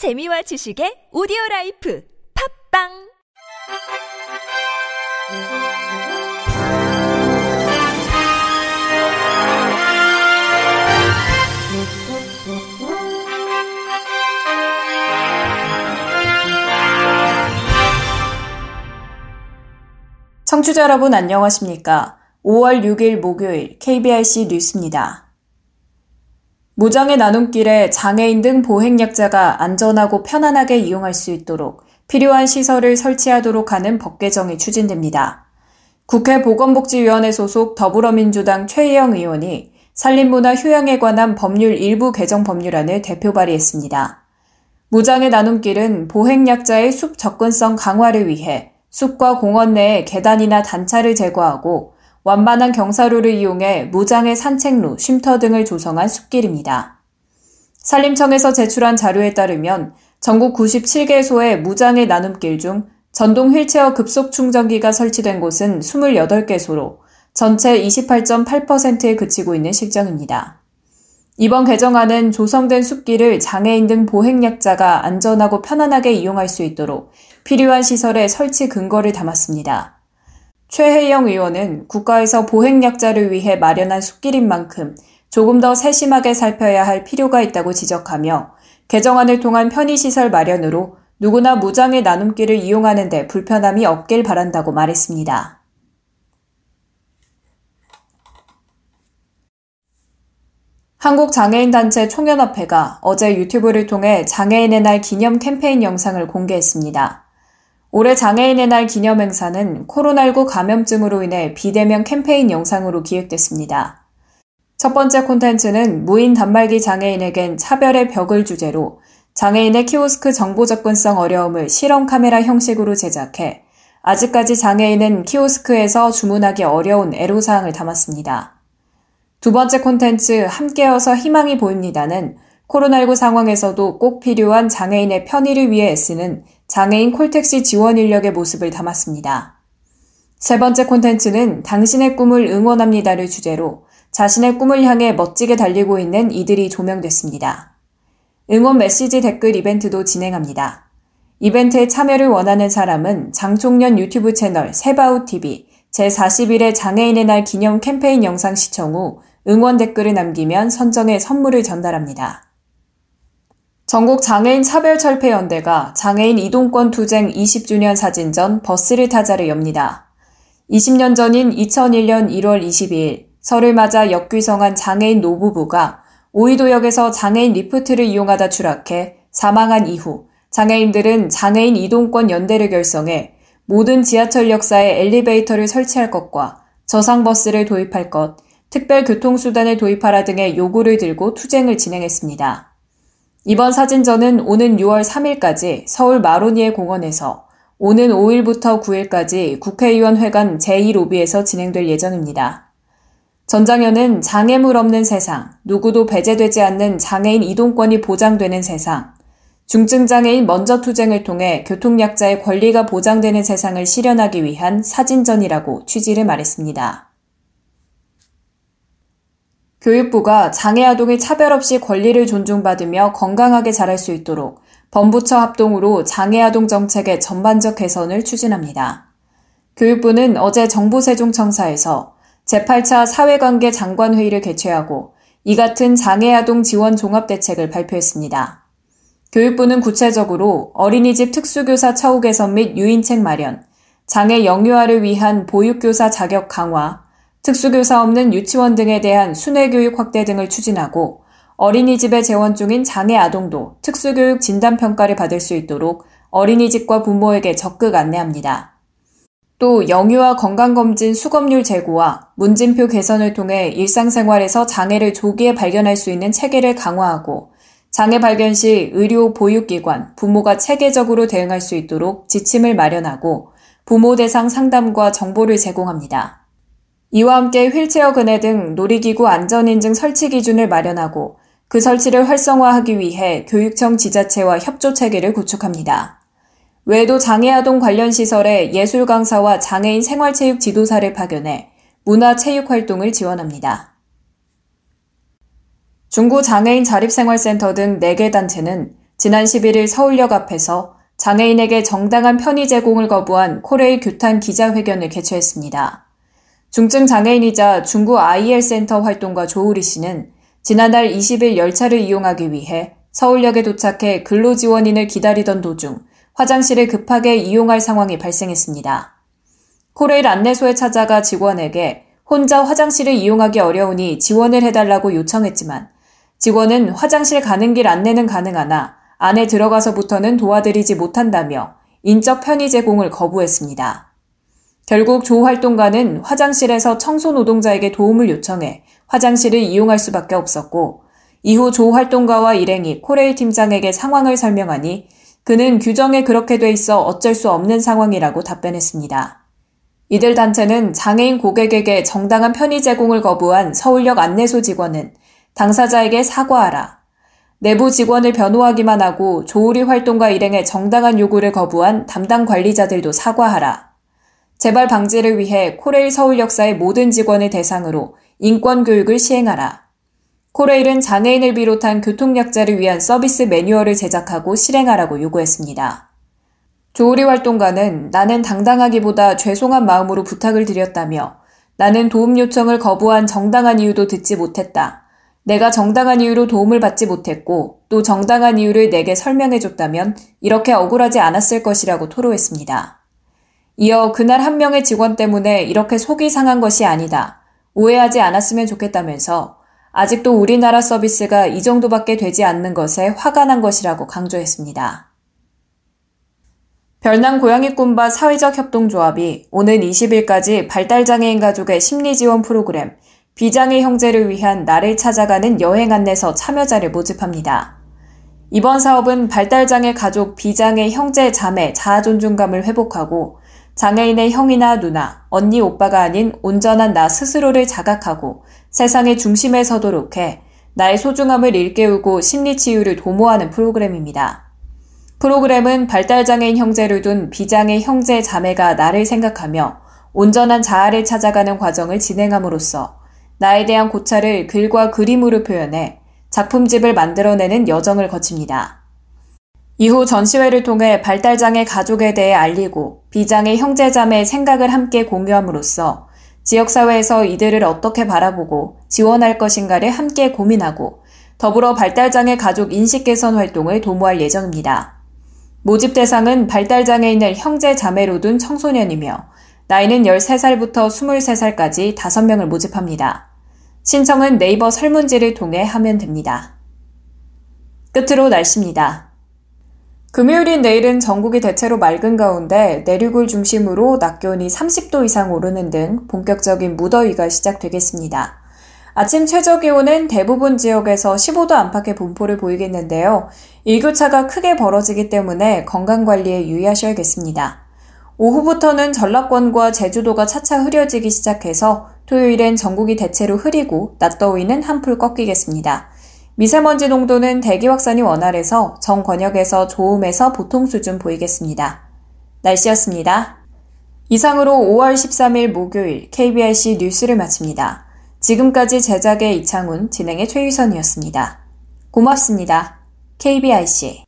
재미와 지식의 오디오 라이프 팝빵 청취자 여러분 안녕하십니까? 5월 6일 목요일 KBRC 뉴스입니다. 무장의 나눔길에 장애인 등 보행약자가 안전하고 편안하게 이용할 수 있도록 필요한 시설을 설치하도록 하는 법 개정이 추진됩니다. 국회 보건복지위원회 소속 더불어민주당 최혜영 의원이 산림문화 휴양에 관한 법률 일부 개정 법률안을 대표 발의했습니다. 무장의 나눔길은 보행약자의 숲 접근성 강화를 위해 숲과 공원 내에 계단이나 단차를 제거하고 완만한 경사로를 이용해 무장의 산책로, 쉼터 등을 조성한 숲길입니다. 산림청에서 제출한 자료에 따르면 전국 97개소의 무장의 나눔길 중 전동 휠체어 급속 충전기가 설치된 곳은 28개소로 전체 28.8%에 그치고 있는 실정입니다. 이번 개정안은 조성된 숲길을 장애인 등 보행약자가 안전하고 편안하게 이용할 수 있도록 필요한 시설의 설치 근거를 담았습니다. 최혜영 의원은 국가에서 보행약자를 위해 마련한 숲길인 만큼 조금 더 세심하게 살펴야 할 필요가 있다고 지적하며 개정안을 통한 편의시설 마련으로 누구나 무장의 나눔길을 이용하는데 불편함이 없길 바란다고 말했습니다. 한국장애인단체 총연합회가 어제 유튜브를 통해 장애인의 날 기념 캠페인 영상을 공개했습니다. 올해 장애인의 날 기념 행사는 코로나19 감염증으로 인해 비대면 캠페인 영상으로 기획됐습니다. 첫 번째 콘텐츠는 무인 단말기 장애인에겐 차별의 벽을 주제로 장애인의 키오스크 정보 접근성 어려움을 실험 카메라 형식으로 제작해 아직까지 장애인은 키오스크에서 주문하기 어려운 애로사항을 담았습니다. 두 번째 콘텐츠 함께여서 희망이 보입니다는 코로나19 상황에서도 꼭 필요한 장애인의 편의를 위해 애쓰는 장애인 콜택시 지원 인력의 모습을 담았습니다. 세 번째 콘텐츠는 당신의 꿈을 응원합니다를 주제로 자신의 꿈을 향해 멋지게 달리고 있는 이들이 조명됐습니다. 응원 메시지 댓글 이벤트도 진행합니다. 이벤트에 참여를 원하는 사람은 장총련 유튜브 채널 세바우TV 제41회 장애인의 날 기념 캠페인 영상 시청 후 응원 댓글을 남기면 선정해 선물을 전달합니다. 전국 장애인 차별 철폐 연대가 장애인 이동권 투쟁 20주년 사진전 버스를 타자를 엽니다. 20년 전인 2001년 1월 22일 설을 맞아 역귀성한 장애인 노부부가 오이도역에서 장애인 리프트를 이용하다 추락해 사망한 이후 장애인들은 장애인 이동권 연대를 결성해 모든 지하철 역사에 엘리베이터를 설치할 것과 저상버스를 도입할 것, 특별교통수단을 도입하라 등의 요구를 들고 투쟁을 진행했습니다. 이번 사진전은 오는 6월 3일까지 서울 마로니에 공원에서 오는 5일부터 9일까지 국회의원 회관 제2로비에서 진행될 예정입니다. 전장현은 장애물 없는 세상, 누구도 배제되지 않는 장애인 이동권이 보장되는 세상, 중증장애인 먼저 투쟁을 통해 교통약자의 권리가 보장되는 세상을 실현하기 위한 사진전이라고 취지를 말했습니다. 교육부가 장애 아동이 차별 없이 권리를 존중받으며 건강하게 자랄 수 있도록 범부처 합동으로 장애 아동 정책의 전반적 개선을 추진합니다. 교육부는 어제 정부 세종청사에서 제8차 사회관계 장관회의를 개최하고 이 같은 장애 아동 지원 종합 대책을 발표했습니다. 교육부는 구체적으로 어린이집 특수교사 처우 개선 및 유인책 마련, 장애 영유아를 위한 보육교사 자격 강화, 특수교사 없는 유치원 등에 대한 순회교육 확대 등을 추진하고 어린이집에 재원 중인 장애 아동도 특수교육 진단평가를 받을 수 있도록 어린이집과 부모에게 적극 안내합니다. 또 영유아 건강검진 수검률 제고와 문진표 개선을 통해 일상생활에서 장애를 조기에 발견할 수 있는 체계를 강화하고 장애 발견 시 의료 보육기관, 부모가 체계적으로 대응할 수 있도록 지침을 마련하고 부모 대상 상담과 정보를 제공합니다. 이와 함께 휠체어 그네 등 놀이기구 안전인증 설치 기준을 마련하고 그 설치를 활성화하기 위해 교육청 지자체와 협조 체계를 구축합니다. 외에도 장애아동 관련 시설에 예술 강사와 장애인 생활체육 지도사를 파견해 문화체육 활동을 지원합니다. 중구 장애인 자립생활센터 등 4개 단체는 지난 11일 서울역 앞에서 장애인에게 정당한 편의 제공을 거부한 코레일 규탄 기자회견을 개최했습니다. 중증 장애인이자 중구 IL 센터 활동가 조우리 씨는 지난달 20일 열차를 이용하기 위해 서울역에 도착해 근로 지원인을 기다리던 도중 화장실을 급하게 이용할 상황이 발생했습니다. 코레일 안내소에 찾아가 직원에게 혼자 화장실을 이용하기 어려우니 지원을 해달라고 요청했지만 직원은 화장실 가는 길 안내는 가능하나 안에 들어가서부터는 도와드리지 못한다며 인적 편의 제공을 거부했습니다. 결국 조 활동가는 화장실에서 청소 노동자에게 도움을 요청해 화장실을 이용할 수밖에 없었고 이후 조 활동가와 일행이 코레일 팀장에게 상황을 설명하니 그는 규정에 그렇게 돼 있어 어쩔 수 없는 상황이라고 답변했습니다. 이들 단체는 장애인 고객에게 정당한 편의 제공을 거부한 서울역 안내소 직원은 당사자에게 사과하라. 내부 직원을 변호하기만 하고 조우리 활동가 일행의 정당한 요구를 거부한 담당 관리자들도 사과하라. 재발 방지를 위해 코레일 서울역사의 모든 직원을 대상으로 인권 교육을 시행하라. 코레일은 장애인을 비롯한 교통약자를 위한 서비스 매뉴얼을 제작하고 실행하라고 요구했습니다. 조우리 활동가는 나는 당당하기보다 죄송한 마음으로 부탁을 드렸다며 나는 도움 요청을 거부한 정당한 이유도 듣지 못했다. 내가 정당한 이유로 도움을 받지 못했고 또 정당한 이유를 내게 설명해 줬다면 이렇게 억울하지 않았을 것이라고 토로했습니다. 이어 그날 한 명의 직원 때문에 이렇게 속이 상한 것이 아니다. 오해하지 않았으면 좋겠다면서 아직도 우리나라 서비스가 이 정도밖에 되지 않는 것에 화가 난 것이라고 강조했습니다. 별남 고양이꿈바 사회적 협동조합이 오는 20일까지 발달장애인 가족의 심리지원 프로그램 비장애 형제를 위한 나를 찾아가는 여행 안내서 참여자를 모집합니다. 이번 사업은 발달장애 가족 비장애 형제 자매 자아존중감을 회복하고 장애인의 형이나 누나, 언니, 오빠가 아닌 온전한 나 스스로를 자각하고 세상의 중심에 서도록 해 나의 소중함을 일깨우고 심리 치유를 도모하는 프로그램입니다. 프로그램은 발달장애인 형제를 둔 비장애 형제 자매가 나를 생각하며 온전한 자아를 찾아가는 과정을 진행함으로써 나에 대한 고찰을 글과 그림으로 표현해 작품집을 만들어내는 여정을 거칩니다. 이후 전시회를 통해 발달장애 가족에 대해 알리고 비장애 형제자매의 생각을 함께 공유함으로써 지역사회에서 이들을 어떻게 바라보고 지원할 것인가를 함께 고민하고 더불어 발달장애 가족 인식 개선 활동을 도모할 예정입니다. 모집 대상은 발달장애인을 형제 자매로 둔 청소년이며 나이는 13살부터 23살까지 5명을 모집합니다. 신청은 네이버 설문지를 통해 하면 됩니다. 끝으로 날씨입니다. 금요일인 내일은 전국이 대체로 맑은 가운데 내륙을 중심으로 낮 기온이 30도 이상 오르는 등 본격적인 무더위가 시작되겠습니다. 아침 최저 기온은 대부분 지역에서 15도 안팎의 분포를 보이겠는데요. 일교차가 크게 벌어지기 때문에 건강 관리에 유의하셔야겠습니다. 오후부터는 전라권과 제주도가 차차 흐려지기 시작해서 토요일엔 전국이 대체로 흐리고 낮더위는 한풀 꺾이겠습니다. 미세먼지 농도는 대기 확산이 원활해서 정 권역에서 좋음에서 보통 수준 보이겠습니다. 날씨였습니다. 이상으로 5월 13일 목요일 KBRC 뉴스를 마칩니다. 지금까지 제작의 이창훈, 진행의 최유선이었습니다. 고맙습니다. KBRC